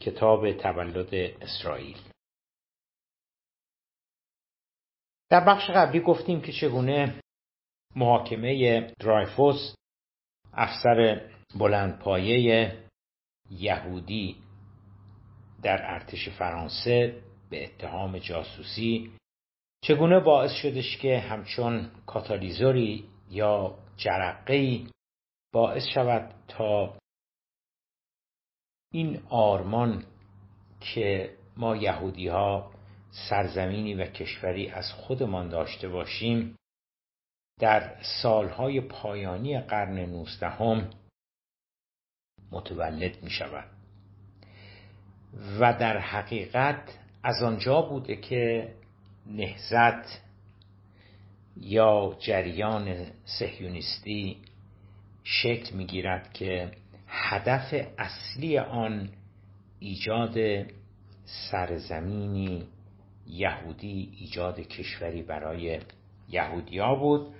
کتاب تولد اسرائیل. در بخش قبلی گفتیم که چگونه محاکمه درایفوس افسر بلندپایه یهودی در ارتش فرانسه به اتهام جاسوسی چگونه باعث شدش که همچون کاتالیزوری یا جرقه‌ای باعث شود تا این آرمان که ما یهودی ها سرزمینی و کشوری از خودمان داشته باشیم در سالهای پایانی قرن نوزدهم متولد می شود و در حقیقت از آنجا بوده که نهزت یا جریان سهیونیستی شکل می‌گیرد که هدف اصلی آن ایجاد سرزمینی یهودی ایجاد کشوری برای یهودیا بود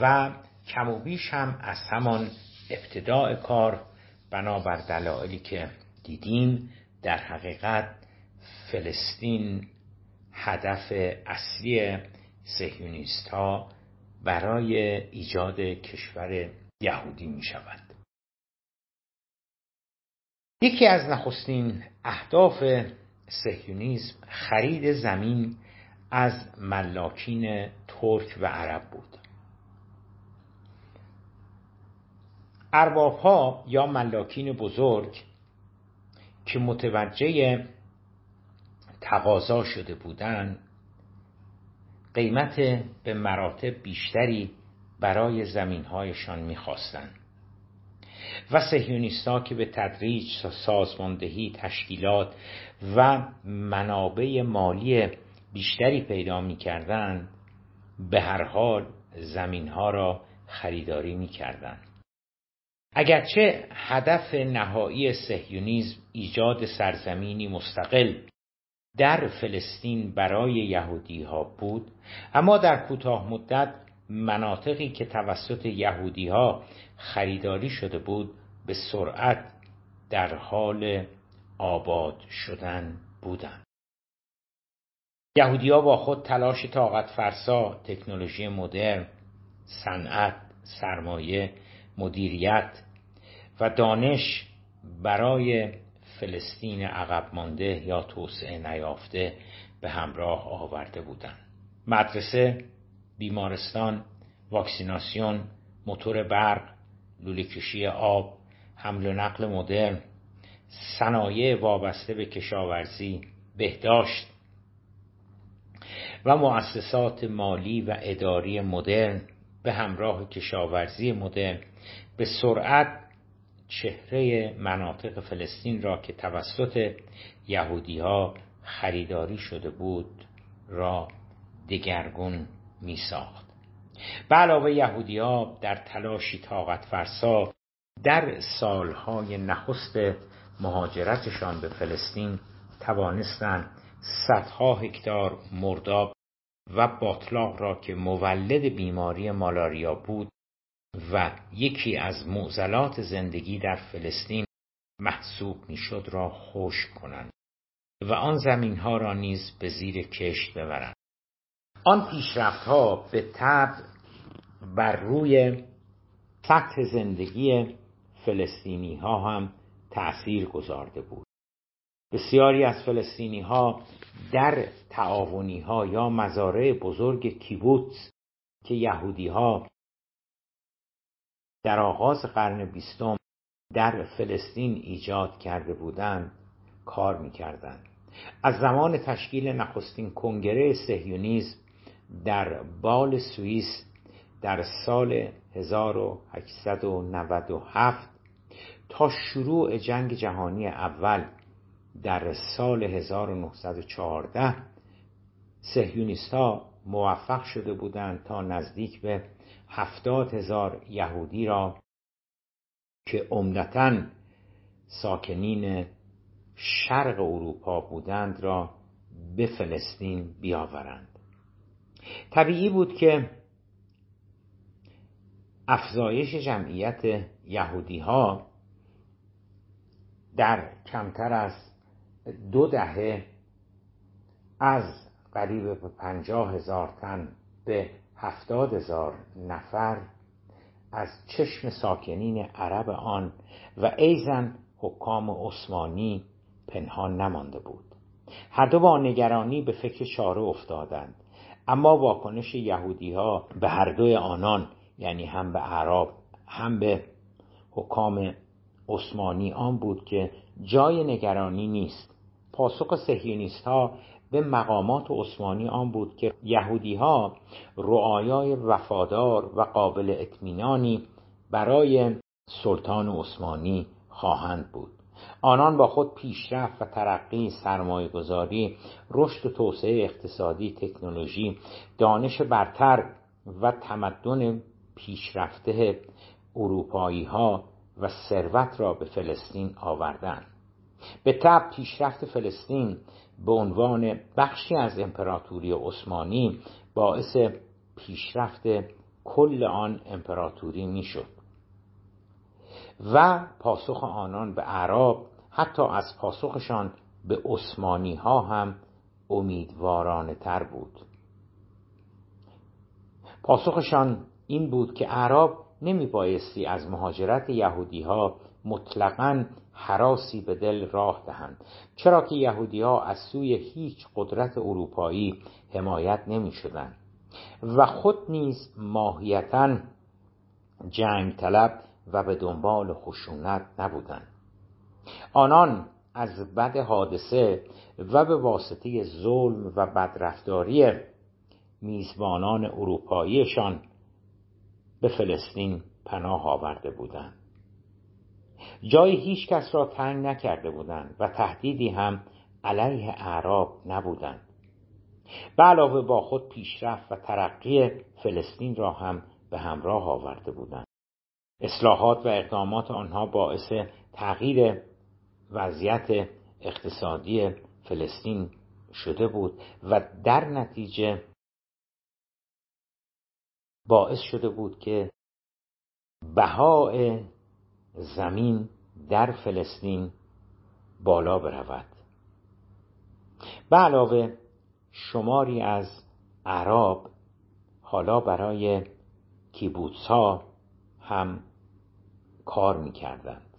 و کم و بیش هم از همان ابتداع کار بنابر دلایلی که دیدیم در حقیقت فلسطین هدف اصلی سهیونیست ها برای ایجاد کشور یهودی می شود یکی از نخستین اهداف سهیونیزم خرید زمین از ملاکین ترک و عرب بود. ارباب ها یا ملاکین بزرگ که متوجه تقاضا شده بودند قیمت به مراتب بیشتری برای زمینهایشان می‌خواستند. و سهیونیستا که به تدریج سازماندهی تشکیلات و منابع مالی بیشتری پیدا می‌کردند به هر حال زمینها را خریداری می‌کردند. اگرچه هدف نهایی سهیونیزم ایجاد سرزمینی مستقل در فلسطین برای یهودی ها بود اما در کوتاه مدت مناطقی که توسط یهودی ها خریداری شده بود به سرعت در حال آباد شدن بودند. یهودی ها با خود تلاش طاقت فرسا تکنولوژی مدرن صنعت سرمایه مدیریت و دانش برای فلسطین عقب مانده یا توسعه نیافته به همراه آورده بودند. مدرسه بیمارستان واکسیناسیون موتور برق لوله آب حمل و نقل مدرن صنایع وابسته به کشاورزی بهداشت و مؤسسات مالی و اداری مدرن به همراه کشاورزی مدرن به سرعت چهره مناطق فلسطین را که توسط یهودی ها خریداری شده بود را دگرگون می ساخت به علاوه یهودی ها در تلاشی طاقت فرسا در سالهای نخست مهاجرتشان به فلسطین توانستند صدها هکتار مرداب و باطلاق را که مولد بیماری مالاریا بود و یکی از معضلات زندگی در فلسطین محسوب می‌شد را خشک کنند و آن زمین ها را نیز به زیر کشت ببرند. آن پیشرفت ها به طبع بر روی سطح زندگی فلسطینی ها هم تأثیر گذارده بود. بسیاری از فلسطینی ها در تعاونی ها یا مزارع بزرگ کیبوتس که یهودی ها در آغاز قرن بیستم در فلسطین ایجاد کرده بودند کار می‌کردند. از زمان تشکیل نخستین کنگره سهیونیزم در بال سوئیس در سال 1897 تا شروع جنگ جهانی اول در سال 1914 سهیونیست موفق شده بودند تا نزدیک به هفتاد هزار یهودی را که عمدتا ساکنین شرق اروپا بودند را به فلسطین بیاورند. طبیعی بود که افزایش جمعیت یهودی ها در کمتر از دو دهه از قریب به پنجاه هزار تن به هفتاد هزار نفر از چشم ساکنین عرب آن و ایزن حکام عثمانی پنهان نمانده بود. هر دو با نگرانی به فکر چاره افتادند. اما واکنش یهودی ها به هر دوی آنان یعنی هم به عرب هم به حکام عثمانی آن بود که جای نگرانی نیست. پاسخ سهیونیست ها به مقامات عثمانی آن بود که یهودی ها رعایای وفادار و قابل اطمینانی برای سلطان عثمانی خواهند بود. آنان با خود پیشرفت و ترقی سرمایه گذاری رشد و توسعه اقتصادی تکنولوژی دانش برتر و تمدن پیشرفته اروپایی ها و ثروت را به فلسطین آوردند. به طب پیشرفت فلسطین به عنوان بخشی از امپراتوری عثمانی باعث پیشرفت کل آن امپراتوری می‌شد و پاسخ آنان به عرب حتی از پاسخشان به عثمانی ها هم امیدوارانه تر بود. پاسخشان این بود که عرب نمی بایستی از مهاجرت یهودی ها مطلقا حراسی به دل راه دهند چرا که یهودی ها از سوی هیچ قدرت اروپایی حمایت نمی شدند و خود نیز ماهیتا جنگ طلب و به دنبال خشونت نبودند. آنان از بد حادثه و به واسطه ظلم و بدرفتاری میزبانان اروپاییشان به فلسطین پناه آورده بودند. جای هیچ کس را تنگ نکرده بودند و تهدیدی هم علیه اعراب نبودند. به علاوه با خود پیشرفت و ترقی فلسطین را هم به همراه آورده بودند. اصلاحات و اقدامات آنها باعث تغییر وضعیت اقتصادی فلسطین شده بود و در نتیجه باعث شده بود که بهای زمین در فلسطین بالا برود. به علاوه شماری از عرب حالا برای کیبوتس ها هم کار می‌کردند.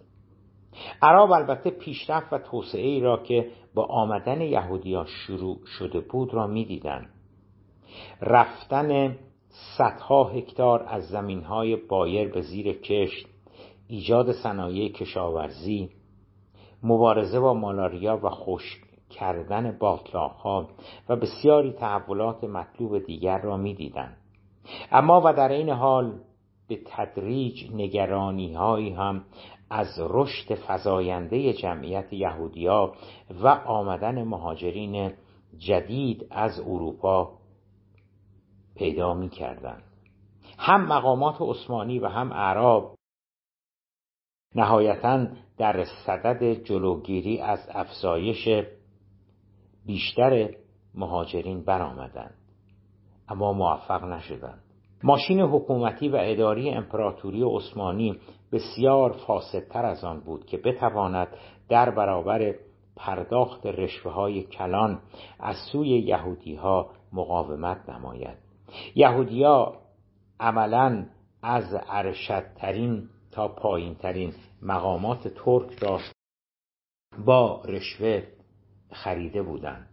عرب البته پیشرفت و توسعه ای را که با آمدن یهودیان شروع شده بود را می‌دیدند. رفتن صدها هکتار از زمینهای بایر به زیر کشت ایجاد صنایع کشاورزی مبارزه با مالاریا و خشک کردن باطلاقها و بسیاری تحولات مطلوب دیگر را می‌دیدند. اما و در این حال به تدریج نگرانی هایی هم از رشد فزاینده جمعیت یهودیا و آمدن مهاجرین جدید از اروپا پیدا می کردن. هم مقامات عثمانی و هم اعراب نهایتا در صدد جلوگیری از افزایش بیشتر مهاجرین برآمدند اما موفق نشدند ماشین حکومتی و اداری امپراتوری عثمانی بسیار فاسدتر از آن بود که بتواند در برابر پرداخت رشوه های کلان از سوی یهودی ها مقاومت نماید. یهودیا عملا از ارشدترین تا پایینترین مقامات ترک را با رشوه خریده بودند.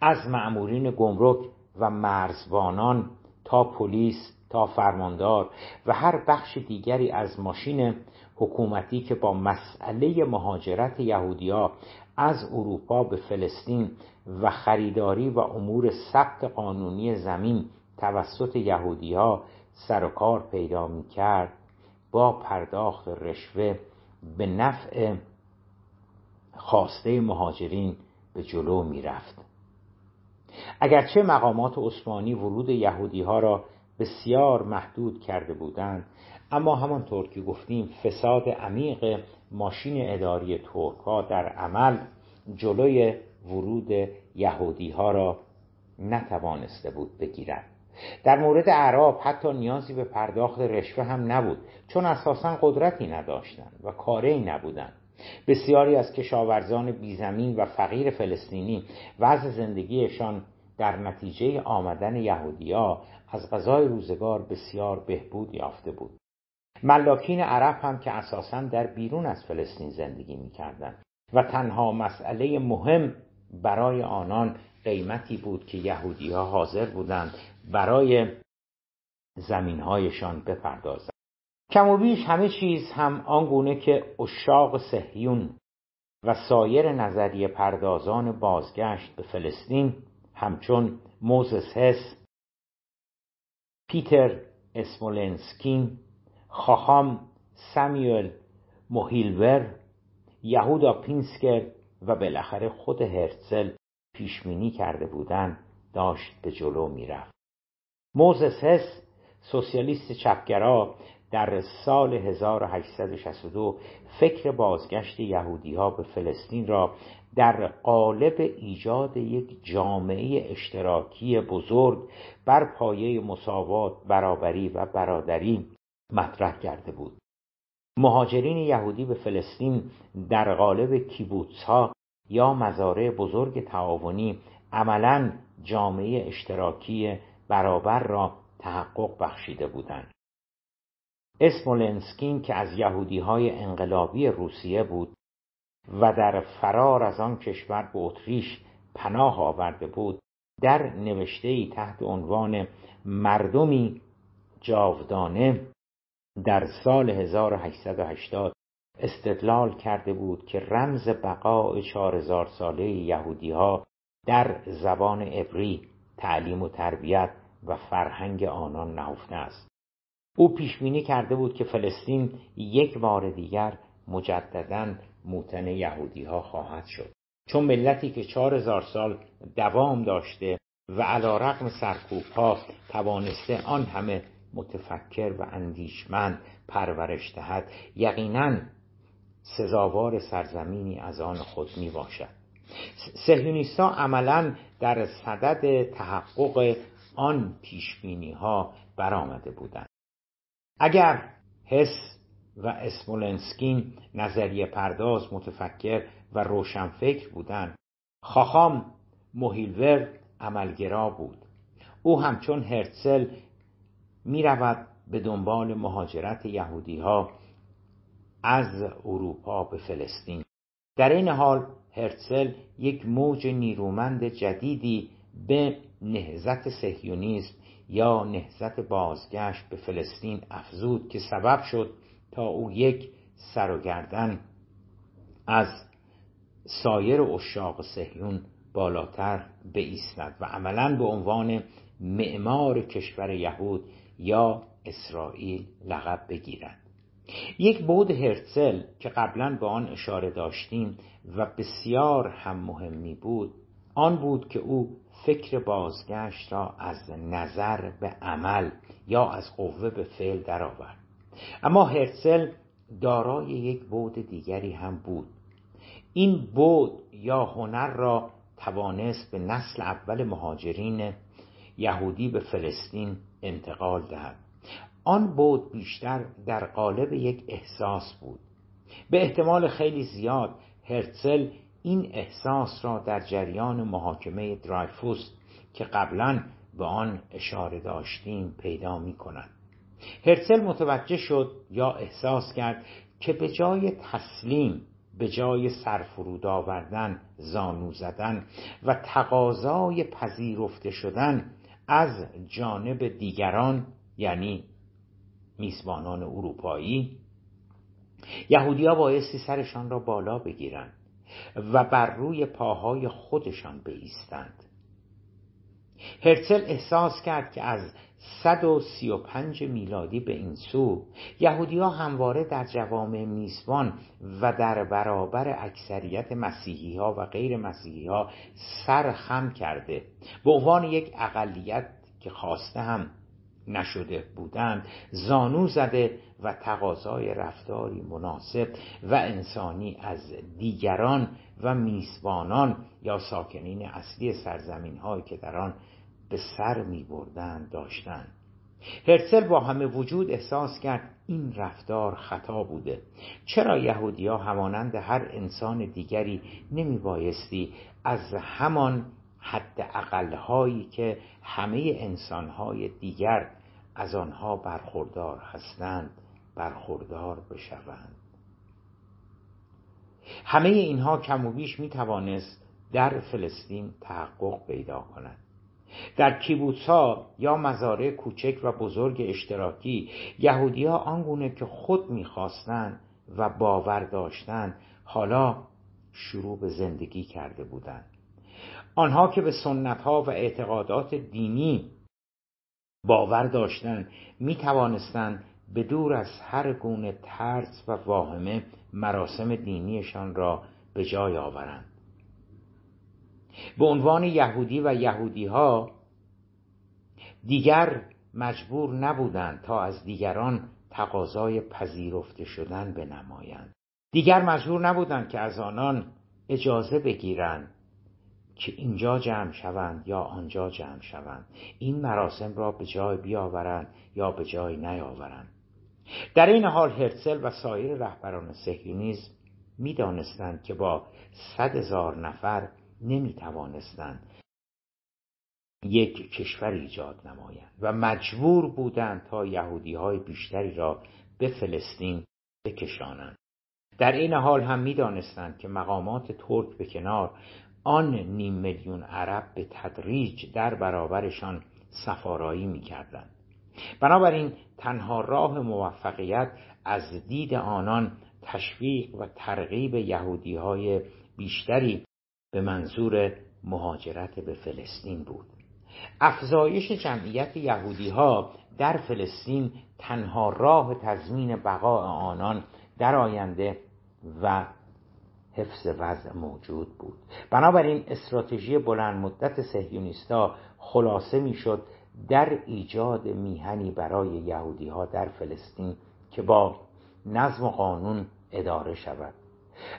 از معمورین گمرک و مرزبانان تا پلیس تا فرماندار و هر بخش دیگری از ماشین حکومتی که با مسئله مهاجرت یهودیا از اروپا به فلسطین و خریداری و امور ثبت قانونی زمین توسط یهودیا سر و کار پیدا می کرد با پرداخت رشوه به نفع خواسته مهاجرین به جلو می رفت اگرچه مقامات عثمانی ورود یهودی ها را بسیار محدود کرده بودند. اما همانطور که گفتیم فساد عمیق ماشین اداری ترک در عمل جلوی ورود یهودی ها را نتوانسته بود بگیرد. در مورد اعراب حتی نیازی به پرداخت رشوه هم نبود چون اساسا قدرتی نداشتند و کاری نبودند. بسیاری از کشاورزان بیزمین و فقیر فلسطینی وضع زندگیشان در نتیجه آمدن یهودیا از غذای روزگار بسیار بهبود یافته بود. ملاکین عرب هم که اساسا در بیرون از فلسطین زندگی می‌کردند و تنها مسئله مهم برای آنان قیمتی بود که یهودی ها حاضر بودند برای زمینهایشان بپردازند. کم و بیش همه چیز هم آنگونه که اشاق سهیون و سایر نظریه پردازان بازگشت به فلسطین همچون موزس هس پیتر اسمولنسکین خاخام سمیول موهیلور یهودا پینسکر و بالاخره خود هرتزل پیشمینی کرده بودند داشت به جلو می‌رفت. موزس هس سوسیالیست چپگرا در سال 1862 فکر بازگشت یهودی ها به فلسطین را در قالب ایجاد یک جامعه اشتراکی بزرگ بر پایه مساوات، برابری و برادری مطرح کرده بود. مهاجرین یهودی به فلسطین در قالب کیبوتس ها یا مزارع بزرگ تعاونی عملا جامعه اشتراکی برابر را تحقق بخشیده بودند. اسمولنسکین که از یهودی های انقلابی روسیه بود و در فرار از آن کشور به اتریش پناه آورده بود. در نوشته تحت عنوان مردمی جاودانه در سال 1880 استدلال کرده بود که رمز بقای 4000 ساله یهودی ها در زبان عبری تعلیم و تربیت و فرهنگ آنان نهفته است. او پیش بینی کرده بود که فلسطین یک بار دیگر مجددا موتن یهودی ها خواهد شد. چون ملتی که چهار هزار سال دوام داشته و علا رقم سرکوب ها توانسته آن همه متفکر و اندیشمند پرورش دهد یقینا سزاوار سرزمینی از آن خود می باشد سهیونیستا عملا در صدد تحقق آن پیشبینی ها برآمده بودند. اگر حس و اسمولنسکین نظریه پرداز متفکر و روشنفکر بودند. خاخام موهیلور عملگرا بود. او همچون هرتزل می به دنبال مهاجرت یهودی ها از اروپا به فلسطین. در این حال هرتزل یک موج نیرومند جدیدی به نهزت سهیونیسم یا نهزت بازگشت به فلسطین افزود که سبب شد تا او یک سر و گردن از سایر اشاق سهیون بالاتر بایستد و عملا به عنوان معمار کشور یهود یا اسرائیل لقب بگیرد. یک بود هرتزل که قبلا به آن اشاره داشتیم و بسیار هم مهمی بود آن بود که او فکر بازگشت را از نظر به عمل یا از قوه به فعل درآورد. اما هرتزل دارای یک بود دیگری هم بود. این بود یا هنر را توانست به نسل اول مهاجرین یهودی به فلسطین انتقال دهد. آن بود بیشتر در قالب یک احساس بود. به احتمال خیلی زیاد هرتزل این احساس را در جریان محاکمه درایفوس که قبلا به آن اشاره داشتیم پیدا می کند هرتزل متوجه شد یا احساس کرد که به جای تسلیم به جای سرفرود آوردن زانو زدن و تقاضای پذیرفته شدن از جانب دیگران یعنی میزبانان اروپایی یهودیا بایستی سرشان را بالا بگیرند و بر روی پاهای خودشان بایستند. هرتل احساس کرد که از 135 میلادی به این سو یهودی ها همواره در جوامع میزبان و در برابر اکثریت مسیحی ها و غیر مسیحی ها سر خم کرده. به عنوان یک اقلیت که خواسته هم نشده بودند زانو زده و تقاضای رفتاری مناسب و انسانی از دیگران و میزبانان یا ساکنین اصلی سرزمین هایی که در آن به سر می بردن داشتند هرسل با همه وجود احساس کرد این رفتار خطا بوده. چرا یهودیا همانند هر انسان دیگری نمی بایستی از همان حد اقلهایی که همه انسانهای دیگر از آنها برخوردار هستند برخوردار بشوند؟ همه اینها کم و بیش می توانست در فلسطین تحقق پیدا کند. در کیبوتس ها یا مزارع کوچک و بزرگ اشتراکی یهودی ها آنگونه که خود می‌خواستند و باور داشتند حالا شروع به زندگی کرده بودند. آنها که به سنت ها و اعتقادات دینی باور داشتند می توانستند به دور از هر گونه ترس و واهمه مراسم دینیشان را به جای آورند. به عنوان یهودی و یهودی ها دیگر مجبور نبودند تا از دیگران تقاضای پذیرفته شدن بنمایند. دیگر مجبور نبودند که از آنان اجازه بگیرند که اینجا جمع شوند یا آنجا جمع شوند. این مراسم را به جای بیاورند یا به جای نیاورند. در این حال هرسل و سایر رهبران سهیونیزم می‌دانستند که با صد هزار نفر نمی توانستند یک کشور ایجاد نمایند و مجبور بودند تا یهودی های بیشتری را به فلسطین بکشانند. در این حال هم می‌دانستند که مقامات ترک به کنار آن نیم میلیون عرب به تدریج در برابرشان سفارایی می‌کردند. بنابراین تنها راه موفقیت از دید آنان تشویق و ترغیب یهودی های بیشتری به منظور مهاجرت به فلسطین بود. افزایش جمعیت یهودی ها در فلسطین تنها راه تضمین بقاء آنان در آینده و حفظ وضع موجود بود. بنابراین استراتژی بلند مدت سهیونیستا خلاصه می‌شد در ایجاد میهنی برای یهودی ها در فلسطین که با نظم و قانون اداره شود.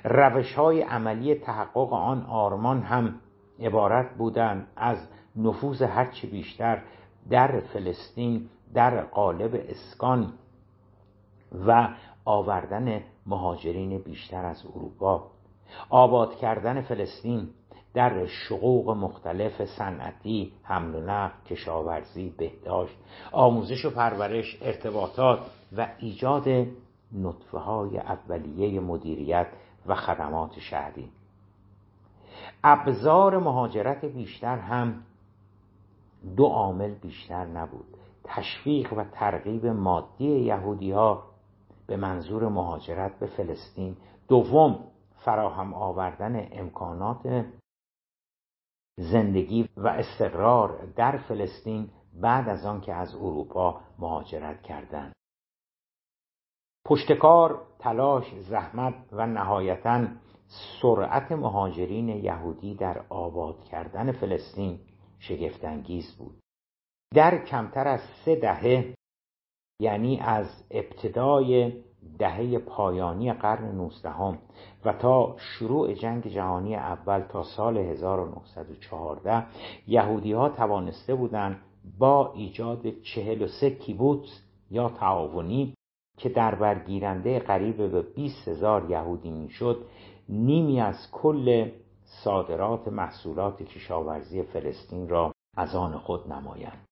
روش های عملی تحقق آن آرمان هم عبارت بودند از نفوذ هرچی بیشتر در فلسطین در قالب اسکان و آوردن مهاجرین بیشتر از اروپا. آباد کردن فلسطین در شقوق مختلف صنعتی حمل و نقل کشاورزی بهداشت آموزش و پرورش ارتباطات و ایجاد نطفه های اولیه مدیریت و خدمات شهری. ابزار مهاجرت بیشتر هم دو عامل بیشتر نبود. تشویق و ترغیب مادی یهودی ها به منظور مهاجرت به فلسطین. دوم فراهم آوردن امکانات زندگی و استقرار در فلسطین بعد از آن که از اروپا مهاجرت کردند. پشتکار تلاش زحمت و نهایتا سرعت مهاجرین یهودی در آباد کردن فلسطین شگفتانگیز بود. در کمتر از سه دهه یعنی از ابتدای دهه پایانی قرن نوزدهم و تا شروع جنگ جهانی اول تا سال 1914 یهودی ها توانسته بودند با ایجاد 43 کیبوتس یا تعاونی که در برگیرنده قریب به 20 هزار یهودی می‌شد نیمی از کل صادرات محصولات کشاورزی فلسطین را از آن خود نمایند.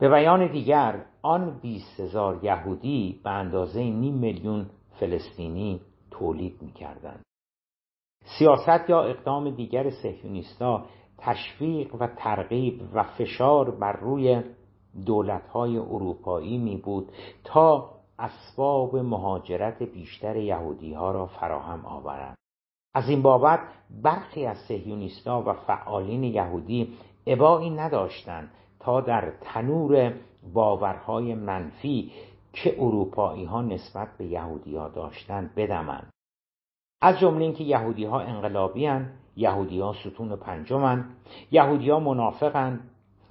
به بیان دیگر آن 20 هزار یهودی به اندازه نیم میلیون فلسطینی تولید می‌کردند. سیاست یا اقدام دیگر سهیونیستا تشویق و ترغیب و فشار بر روی دولتهای اروپایی می بود تا اسباب مهاجرت بیشتر یهودی ها را فراهم آورند. از این بابت برخی از سهیونیستا و فعالین یهودی ابایی نداشتند تا در تنور باورهای منفی که اروپایی ها نسبت به یهودی ها داشتند بدمند. از جمله اینکه یهودی ها انقلابی هن، یهودی ها ستون پنجمن یهودی ها منافقن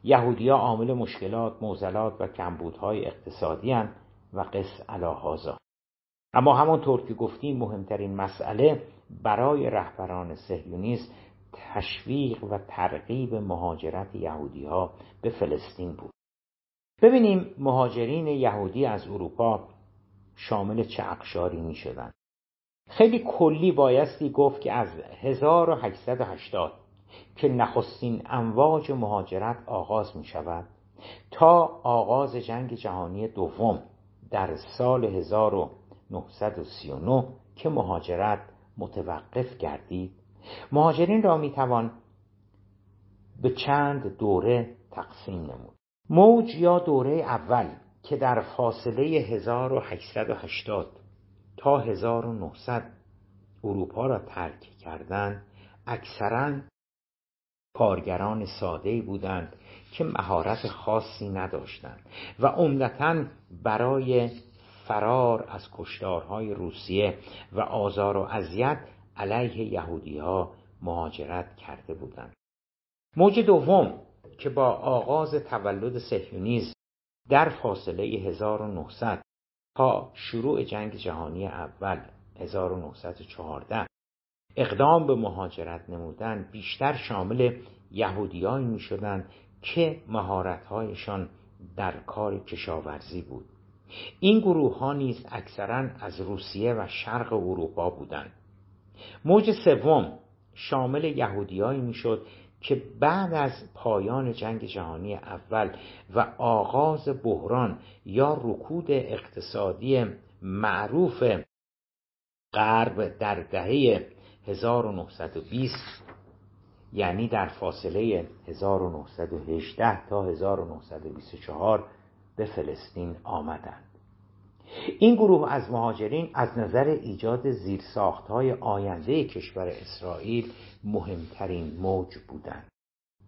یهودی ها عامل مشکلات موزلات و کمبودهای اقتصادی هن و قص علاهازا اما همانطور که گفتیم مهمترین مسئله برای رهبران سهیونیست تشویق و ترغیب مهاجرت یهودی ها به فلسطین بود ببینیم مهاجرین یهودی از اروپا شامل چه اقشاری می شدن. خیلی کلی بایستی گفت که از 1880 که نخستین امواج مهاجرت آغاز می شود تا آغاز جنگ جهانی دوم در سال 1939 که مهاجرت متوقف گردید. مهاجرین را می توان به چند دوره تقسیم نمود. موج یا دوره اول که در فاصله 1880 تا 1900 اروپا را ترک کردند اکثرا کارگران ساده بودند که مهارت خاصی نداشتند و عمدتا برای فرار از کشتارهای روسیه و آزار و اذیت علیه یهودی ها مهاجرت کرده بودند. موج دوم که با آغاز تولد سهیونیزم در فاصله 1900 تا شروع جنگ جهانی اول 1914 اقدام به مهاجرت نمودن بیشتر شامل یهودیایی می شدند که مهارتهایشان در کار کشاورزی بود. این گروه ها نیز اکثرا از روسیه و شرق اروپا بودند. موج سوم شامل یهودیایی می‌شد که بعد از پایان جنگ جهانی اول و آغاز بحران یا رکود اقتصادی معروف غرب در دهه 1920 یعنی در فاصله 1918 تا 1924 به فلسطین آمدند. این گروه از مهاجرین از نظر ایجاد زیرساختهای آینده کشور اسرائیل مهمترین موج بودند.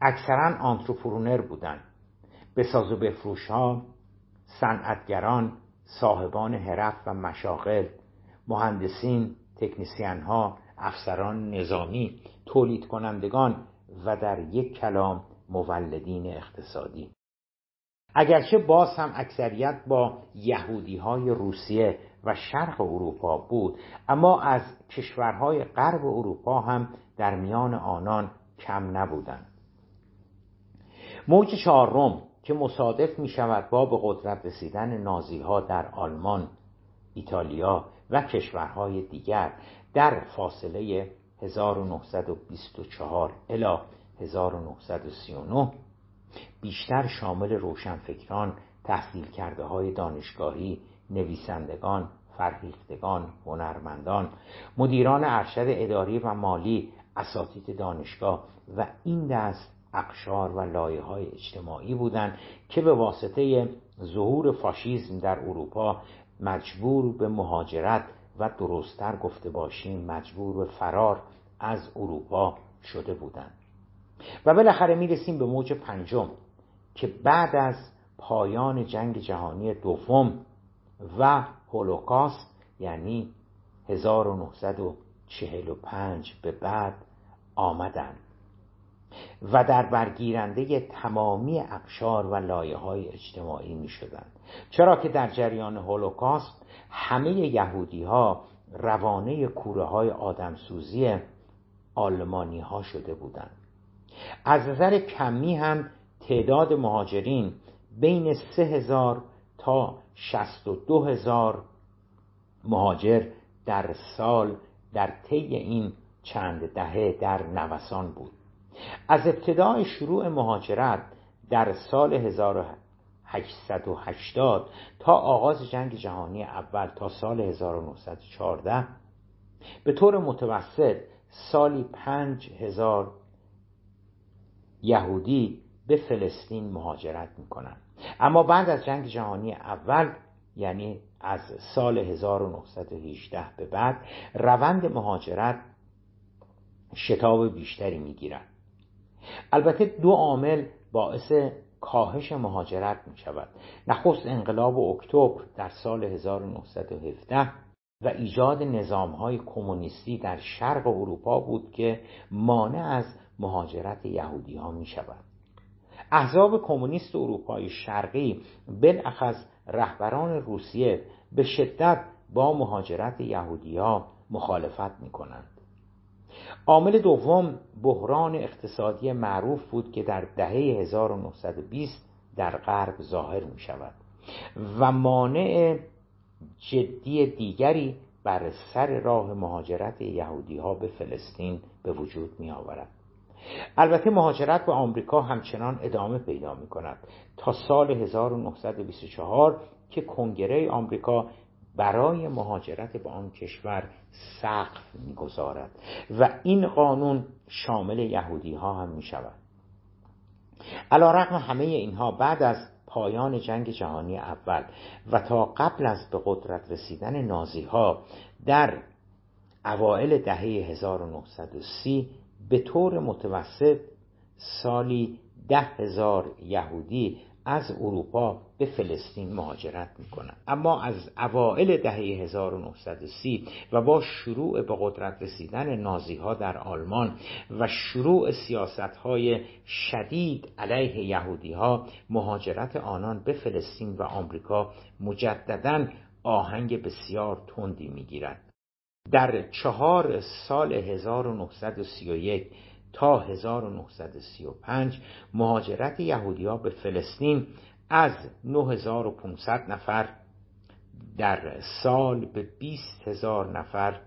اکثرا آنتروپرونر بودند. ساز و بفروش ها صنعتگران صاحبان حرف و مشاغل مهندسین تکنیسیان ها افسران نظامی تولید کنندگان و در یک کلام مولدین اقتصادی. اگرچه باز هم اکثریت با یهودی های روسیه و شرق اروپا بود اما از کشورهای غرب اروپا هم در میان آنان کم نبودند. موج چهارم که مصادف می شود با به قدرت رسیدن نازی ها در آلمان، ایتالیا و کشورهای دیگر در فاصله 1924 الی 1939 بیشتر شامل روشنفکران تحصیل کرده های دانشگاهی نویسندگان فرهیختگان هنرمندان مدیران ارشد اداری و مالی اساتید دانشگاه و این دست اقشار و لایه های اجتماعی بودند که به واسطه ظهور فاشیزم در اروپا مجبور به مهاجرت و درستتر گفته باشیم مجبور به فرار از اروپا شده بودند. و بالاخره می‌رسیم به موج پنجم که بعد از پایان جنگ جهانی دوم و هولوکاست یعنی 1945 به بعد آمدند. و در برگیرنده تمامی اقشار و لایه های اجتماعی می شدند چرا که در جریان هولوکاست همه یهودی ها روانه کوره های آدمسوزی آلمانی ها شده بودند. از نظر کمی هم تعداد مهاجرین بین سه هزار تا شست و دو هزار مهاجر در سال در طی این چند دهه در نوسان بود. از ابتدای شروع مهاجرت در سال 1880 تا آغاز جنگ جهانی اول تا سال 1914 به طور متوسط سالی پنج هزار یهودی به فلسطین مهاجرت می‌کنند. اما بعد از جنگ جهانی اول یعنی از سال 1918 به بعد روند مهاجرت شتاب بیشتری می‌گیرد. البته دو عامل باعث کاهش مهاجرت می شود نخست انقلاب اکتبر در سال 1917 و ایجاد نظام های کمونیستی در شرق اروپا بود که مانع از مهاجرت یهودی ها می شود احزاب کمونیست اروپای شرقی بالاخص رهبران روسیه به شدت با مهاجرت یهودی ها مخالفت می کنند عامل دوم بحران اقتصادی معروف بود که در دهه 1920 در غرب ظاهر می شود و مانع جدی دیگری بر سر راه مهاجرت یهودی ها به فلسطین به وجود می آورد البته مهاجرت به آمریکا همچنان ادامه پیدا می کند تا سال 1924 که کنگره آمریکا برای مهاجرت به آن کشور سقف می‌گذارد و این قانون شامل یهودی ها هم می شود علا رقم همه اینها بعد از پایان جنگ جهانی اول و تا قبل از به قدرت رسیدن نازی ها در اوائل دهه 1930 به طور متوسط سالی ده هزار یهودی از اروپا به فلسطین مهاجرت می‌کنند. اما از اوائل دهه 1930 و با شروع به قدرت رسیدن نازی ها در آلمان و شروع سیاست های شدید علیه یهودی ها مهاجرت آنان به فلسطین و آمریکا مجددا آهنگ بسیار تندی می‌گیرد. در چهار سال 1931 تا 1935 مهاجرت یهودیا به فلسطین از 9500 نفر در سال به 20 هزار نفر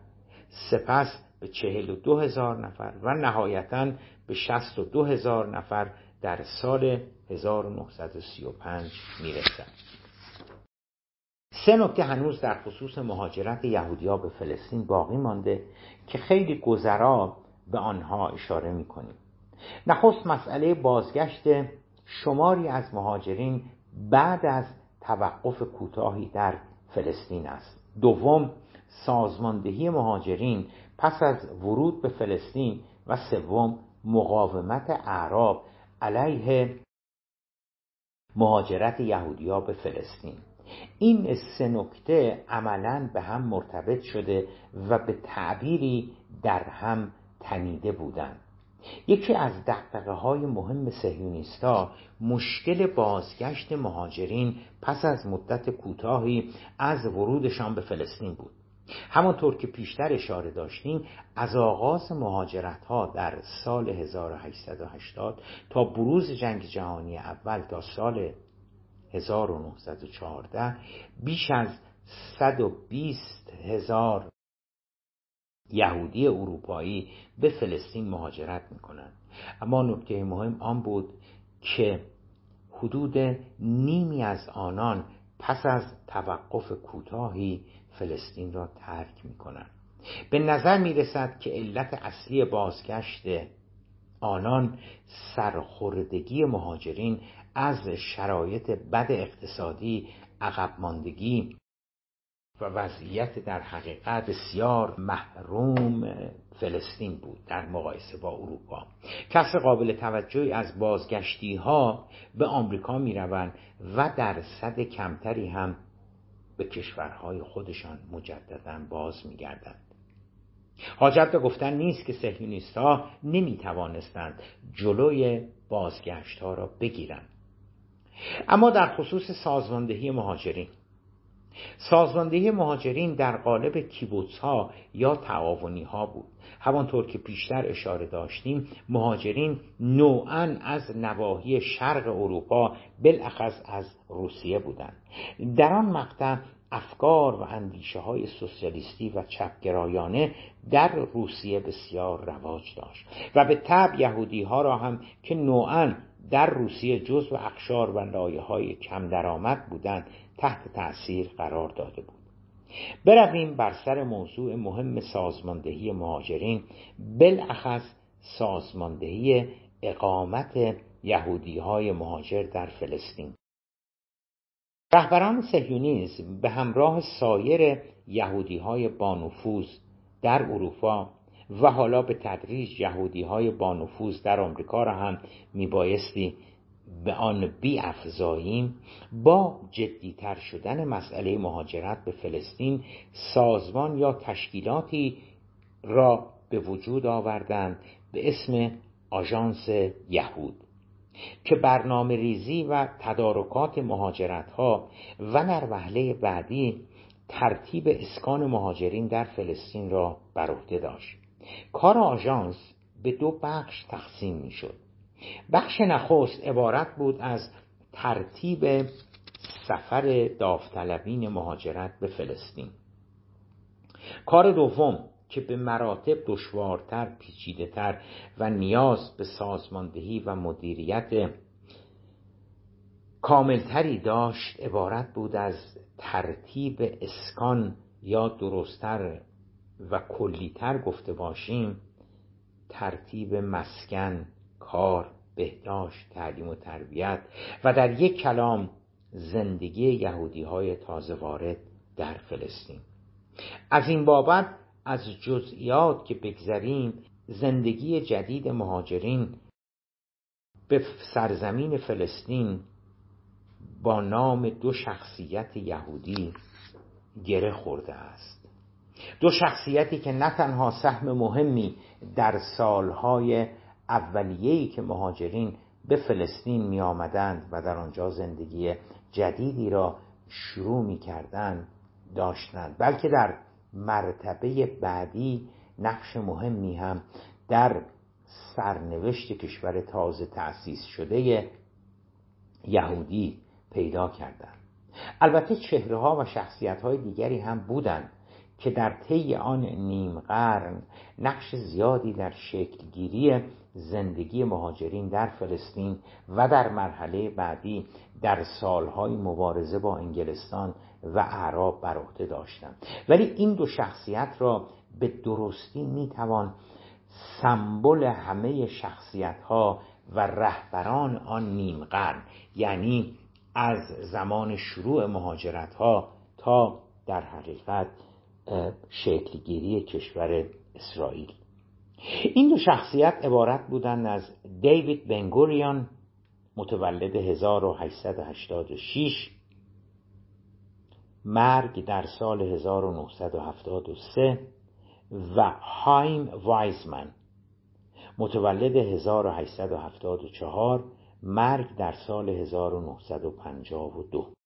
سپس به 42 هزار نفر و نهایتا به 62 هزار نفر در سال 1935 می‌رسد. سه نکته هنوز در خصوص مهاجرت یهودیا به فلسطین باقی مانده که خیلی گذرا به آنها اشاره می کنیم نخست مسئله بازگشت شماری از مهاجرین بعد از توقف کوتاهی در فلسطین است. دوم سازماندهی مهاجرین پس از ورود به فلسطین و سوم مقاومت اعراب علیه مهاجرت یهودیا به فلسطین. این سه نکته عملا به هم مرتبط شده و به تعبیری در هم تنیده بودند یکی از دقدقه های مهم سهیونیستا مشکل بازگشت مهاجرین پس از مدت کوتاهی از ورودشان به فلسطین بود. همانطور که پیشتر اشاره داشتیم از آغاز مهاجرت ها در سال 1880 تا بروز جنگ جهانی اول تا سال 1914 بیش از 120 هزار یهودی اروپایی به فلسطین مهاجرت می‌کنند. اما نکته مهم آن بود که حدود نیمی از آنان پس از توقف کوتاهی فلسطین را ترک می‌کنند. به نظر می رسد که علت اصلی بازگشت آنان سرخوردگی مهاجرین از شرایط بد اقتصادی عقب ماندگی و وضعیت در حقیقت بسیار محروم فلسطین بود در مقایسه با اروپا. کسر قابل توجهی از بازگشتی ها به آمریکا می روند و در صد کمتری هم به کشورهای خودشان مجددا باز می گردند حاجت به گفتن نیست که سهیونیست ها نمی توانستند جلوی بازگشت ها را بگیرند. اما در خصوص سازماندهی مهاجرین سازماندهی مهاجرین در قالب کیبوتس ها یا تعاونی ها بود. همانطور که پیشتر اشاره داشتیم مهاجرین نوعا از نواحی شرق اروپا بالاخص از روسیه بودند. در آن مقطع افکار و اندیشه های سوسیالیستی و چپگرایانه در روسیه بسیار رواج داشت و به طب یهودی ها را هم که نوعا در روسیه جز و اقشار و لایه های کم درآمد بودند تحت تأثیر قرار داده بود. برویم بر سر موضوع مهم سازماندهی مهاجرین بالاخص سازماندهی اقامت یهودی های مهاجر در فلسطین. رهبران سهیونیزم به همراه سایر یهودی های بانفوذ در اروپا و حالا به تدریج یهودی های بانفوذ در آمریکا را هم میبایستی به آن افزاییم با جدیتر شدن مسئله مهاجرت به فلسطین سازمان یا تشکیلاتی را به وجود آوردند به اسم آژانس یهود که برنامه ریزی و تدارکات مهاجرت ها و در وهله بعدی ترتیب اسکان مهاجرین در فلسطین را بر عهده داشت. کار آژانس به دو بخش تقسیم می شد بخش نخست عبارت بود از ترتیب سفر داوطلبین مهاجرت به فلسطین. کار دوم که به مراتب دشوارتر پیچیدهتر و نیاز به سازماندهی و مدیریت کاملتری داشت عبارت بود از ترتیب اسکان یا درستتر و کلیتر گفته باشیم ترتیب مسکن کار بهداشت تعلیم و تربیت و در یک کلام زندگی یهودی های تازه وارد در فلسطین. از این بابت از جزئیات که بگذریم زندگی جدید مهاجرین به سرزمین فلسطین با نام دو شخصیت یهودی گره خورده است. دو شخصیتی که نه تنها سهم مهمی در سالهای اولیه‌ای که مهاجرین به فلسطین می آمدند و در آنجا زندگی جدیدی را شروع می کردند داشتند بلکه در مرتبه بعدی نقش مهمی هم در سرنوشت کشور تازه تأسیس شده یهودی پیدا کردند. البته چهره ها و شخصیت های دیگری هم بودند. که در طی آن نیم قرن نقش زیادی در شکلگیری زندگی مهاجرین در فلسطین و در مرحله بعدی در سالهای مبارزه با انگلستان و اعراب بر عهده داشتند. ولی این دو شخصیت را به درستی می‌توان سمبل همه شخصیت ها و رهبران آن نیم قرن یعنی از زمان شروع مهاجرت ها تا در حقیقت شکلگیری کشور اسرائیل. این دو شخصیت عبارت بودند از دیوید بنگوریان متولد 1886 مرگ در سال 1973 و هایم وایزمن متولد 1874 مرگ در سال 1952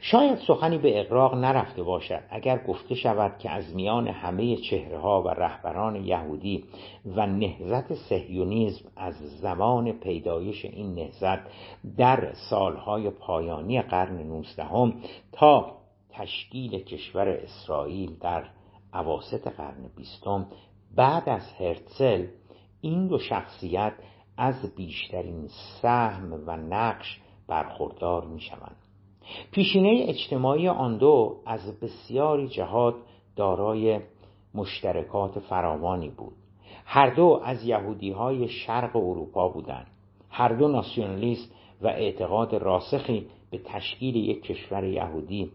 شاید سخنی به اقراق نرفته باشد اگر گفته شود که از میان همه چهره ها و رهبران یهودی و نهزت سهیونیزم از زمان پیدایش این نهزت در سالهای پایانی قرن نوزدهم تا تشکیل کشور اسرائیل در عواست قرن بیستم بعد از هرتزل این دو شخصیت از بیشترین سهم و نقش برخوردار می شوند. پیشینه اجتماعی آن دو از بسیاری جهات دارای مشترکات فراوانی بود. هر دو از یهودی های شرق اروپا بودند. هر دو ناسیونالیست و اعتقاد راسخی به تشکیل یک کشور یهودی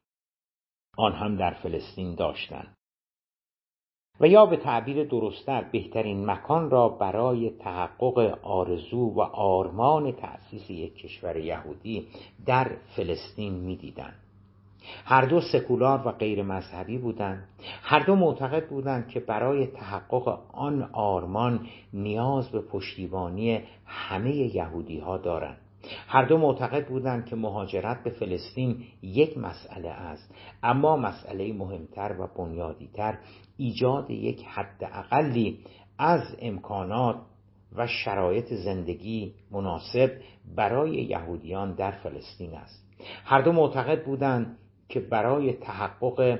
آن هم در فلسطین داشتند. و یا به تعبیر درستتر بهترین مکان را برای تحقق آرزو و آرمان تأسیس یک کشور یهودی در فلسطین می‌دیدند. هر دو سکولار و غیر مذهبی بودند. هر دو معتقد بودند که برای تحقق آن آرمان نیاز به پشتیبانی همه یهودی ها دارند. هر دو معتقد بودند که مهاجرت به فلسطین یک مسئله است اما مسئله مهمتر و بنیادیتر ایجاد یک حد اقلی از امکانات و شرایط زندگی مناسب برای یهودیان در فلسطین است. هر دو معتقد بودند که برای تحقق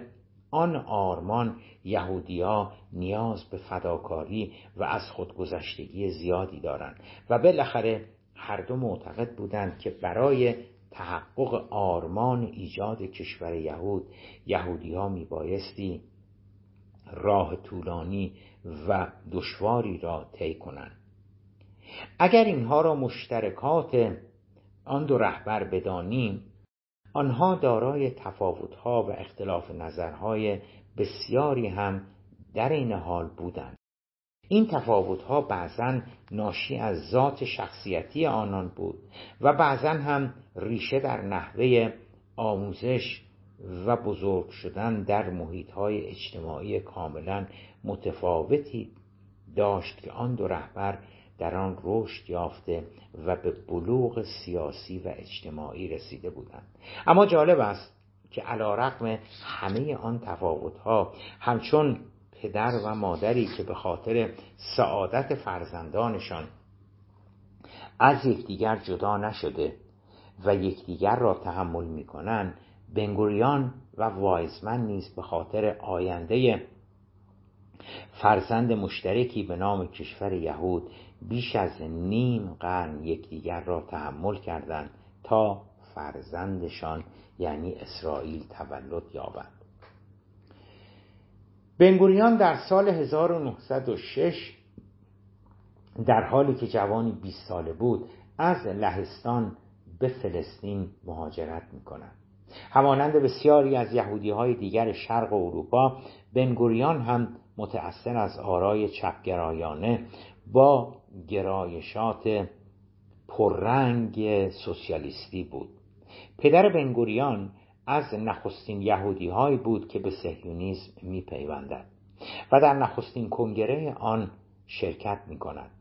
آن آرمان یهودیا نیاز به فداکاری و از خودگذشتگی زیادی دارند و بالاخره هر دو معتقد بودند که برای تحقق آرمان ایجاد کشور یهود یهودی ها می بایستی راه طولانی و دشواری را طی کنند. اگر اینها را مشترکات آن دو رهبر بدانیم آنها دارای تفاوتها و اختلاف نظرهای بسیاری هم در این حال بودند. این تفاوتها بعضا ناشی از ذات شخصیتی آنان بود و بعضا هم ریشه در نحوه آموزش و بزرگ شدن در محیطهای اجتماعی کاملا متفاوتی داشت که آن دو رهبر در آن رشد یافته و به بلوغ سیاسی و اجتماعی رسیده بودند. اما جالب است که علا رقم همه آن تفاوتها همچون پدر و مادری که به خاطر سعادت فرزندانشان از یکدیگر جدا نشده و یکدیگر را تحمل می‌کنند بنگوریان و وایزمن نیز به خاطر آینده فرزند مشترکی به نام کشور یهود بیش از نیم قرن یکدیگر را تحمل کردند تا فرزندشان یعنی اسرائیل تولد یابند. بنگوریان در سال 1906 در حالی که جوانی 20 ساله بود از لهستان به فلسطین مهاجرت می کند همانند بسیاری از یهودی های دیگر شرق اروپا بنگوریان هم متأثر از آرای چپگرایانه با گرایشات پررنگ سوسیالیستی بود. پدر بنگوریان از نخستین یهودی هایی بود که به سهیونیزم می پیوندد و در نخستین کنگره آن شرکت می کند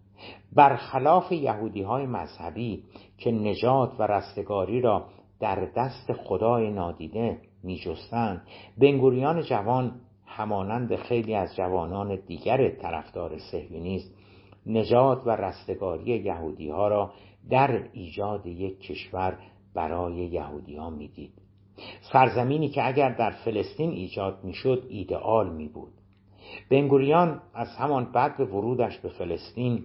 برخلاف یهودی های مذهبی که نجات و رستگاری را در دست خدای نادیده می جستند بنگوریان جوان همانند خیلی از جوانان دیگر طرفدار سهیونیزم نجات و رستگاری یهودی ها را در ایجاد یک کشور برای یهودی ها. سرزمینی که اگر در فلسطین ایجاد می‌شد ایدئال می بود بنگوریان از همان بعد به ورودش به فلسطین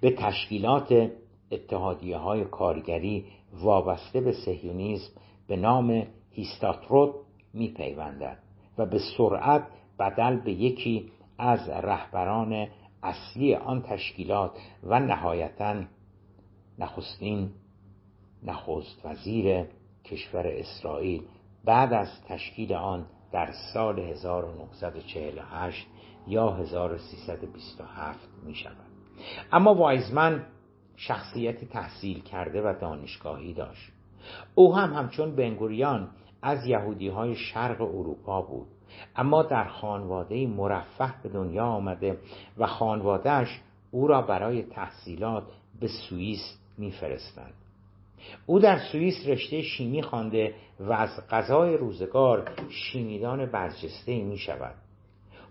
به تشکیلات اتحادیه های کارگری وابسته به سهیونیزم به نام هیستاتروت می پیوندد و به سرعت بدل به یکی از رهبران اصلی آن تشکیلات و نهایتا نخستین نخست وزیر کشور اسرائیل بعد از تشکیل آن در سال 1948 یا 1327 می شود اما وایزمن شخصیتی تحصیل کرده و دانشگاهی داشت. او هم همچون بنگوریان از یهودی های شرق اروپا بود. اما در خانواده مرفه به دنیا آمده و خانوادهش او را برای تحصیلات به سوئیس میفرستند. او در سوئیس رشته شیمی خوانده و از غذای روزگار شیمیدان برجسته می شود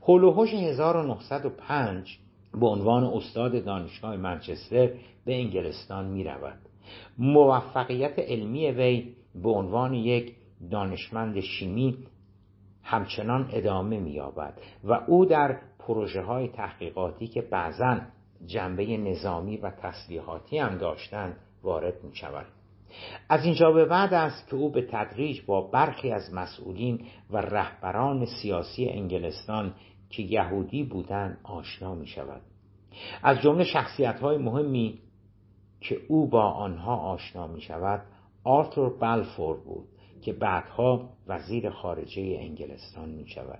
هلوهوش 1905 به عنوان استاد دانشگاه منچستر به انگلستان می رود موفقیت علمی وی به عنوان یک دانشمند شیمی همچنان ادامه می‌یابد و او در پروژه های تحقیقاتی که بعضا جنبه نظامی و تسلیحاتی هم داشتند وارد می شود. از اینجا به بعد است که او به تدریج با برخی از مسئولین و رهبران سیاسی انگلستان که یهودی بودند آشنا می شود از جمله شخصیت های مهمی که او با آنها آشنا می شود آرتور بلفور بود که بعدها وزیر خارجه انگلستان می شود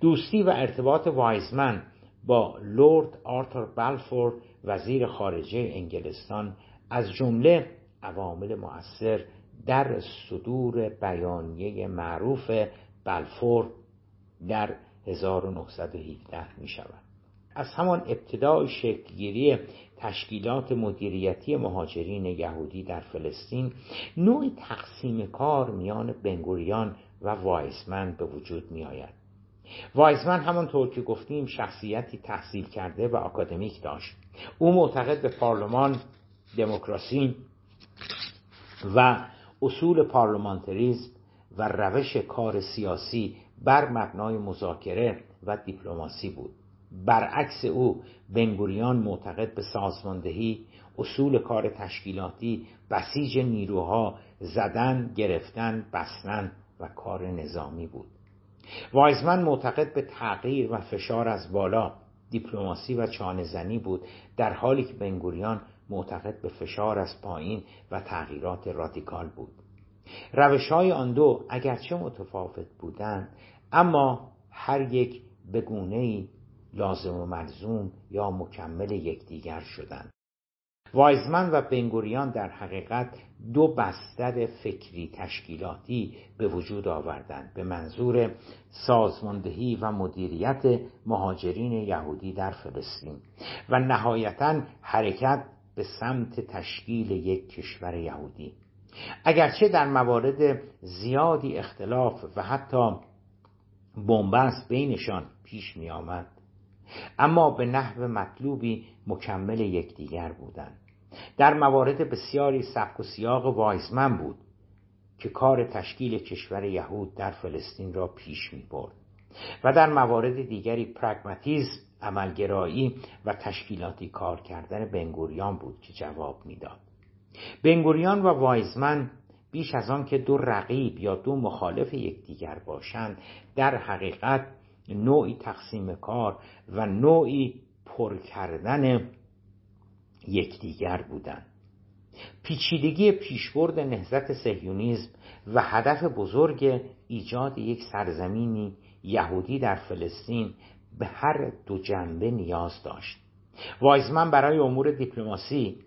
دوستی و ارتباط وایزمن با لورد آرتور بلفور وزیر خارجه انگلستان از جمله عوامل مؤثر در صدور بیانیه معروف بلفور در 1917 می شود. از همان ابتدای شکلگیری تشکیلات مدیریتی مهاجرین یهودی در فلسطین نوع تقسیم کار میان بنگوریان و وایسمن به وجود می آید. وایزمن همانطور که گفتیم شخصیتی تحصیل کرده و اکادمیک داشت. او معتقد به پارلمان دموکراسی و اصول پارلمانتریزم و روش کار سیاسی بر مبنای مذاکره و دیپلماسی بود. برعکس او بنگوریان معتقد به سازماندهی اصول کار تشکیلاتی بسیج نیروها زدن گرفتن بستن و کار نظامی بود. وایزمن معتقد به تغییر و فشار از بالا دیپلماسی و چانهزنی بود در حالی که بنگوریان معتقد به فشار از پایین و تغییرات رادیکال بود. روش های آن دو اگرچه متفاوت بودند اما هر یک به گونه لازم و ملزوم یا مکمل یکدیگر شدند. وایزمن و بنگوریان در حقیقت دو بستر فکری تشکیلاتی به وجود آوردند. به منظور سازماندهی و مدیریت مهاجرین یهودی در فلسطین. و نهایتا حرکت به سمت تشکیل یک کشور یهودی. اگرچه در موارد زیادی اختلاف و حتی بنبست بینشان پیش می آمد اما به نحو مطلوبی مکمل یکدیگر بودند. در موارد بسیاری سبک و سیاق وایزمن بود که کار تشکیل کشور یهود در فلسطین را پیش می برد و در موارد دیگری پرگماتیزم عملگرایی و تشکیلاتی کار کردن بنگوریان بود که جواب می‌داد. بنگوریان و وایزمن بیش از آن که دو رقیب یا دو مخالف یکدیگر باشند در حقیقت نوعی تقسیم کار و نوعی پر کردن یکدیگر بودند. پیچیدگی پیشبرد نهزت سهیونیزم و هدف بزرگ ایجاد یک سرزمینی یهودی در فلسطین به هر دو جنبه نیاز داشت. وایزمن برای امور دیپلماسی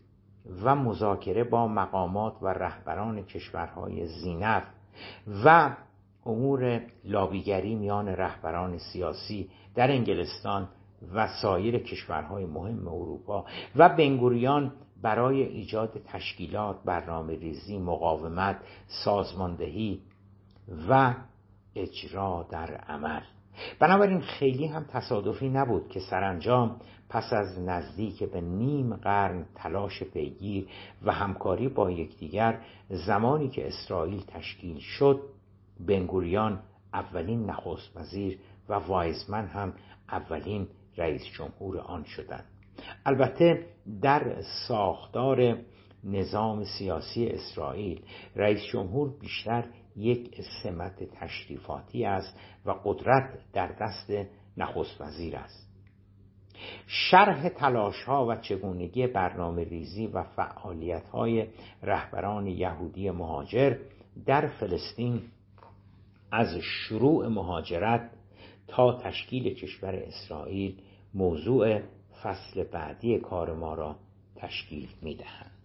و مذاکره با مقامات و رهبران کشورهای زینف و امور لابیگری میان رهبران سیاسی در انگلستان و سایر کشورهای مهم اروپا و بنگوریان برای ایجاد تشکیلات برنامه ریزی مقاومت سازماندهی و اجرا در عمل. بنابراین خیلی هم تصادفی نبود که سرانجام پس از نزدیک به نیم قرن تلاش پیگیر و همکاری با یکدیگر زمانی که اسرائیل تشکیل شد بنگوریان اولین نخست وزیر و وایزمن هم اولین رئیس جمهور آن شدند. البته در ساختار نظام سیاسی اسرائیل رئیس جمهور بیشتر یک سمت تشریفاتی است و قدرت در دست نخست وزیر است شرح تلاش ها و چگونگی برنامه ریزی و فعالیت های رهبران یهودی مهاجر در فلسطین از شروع مهاجرت تا تشکیل کشور اسرائیل موضوع فصل بعدی کار ما را تشکیل می دهند.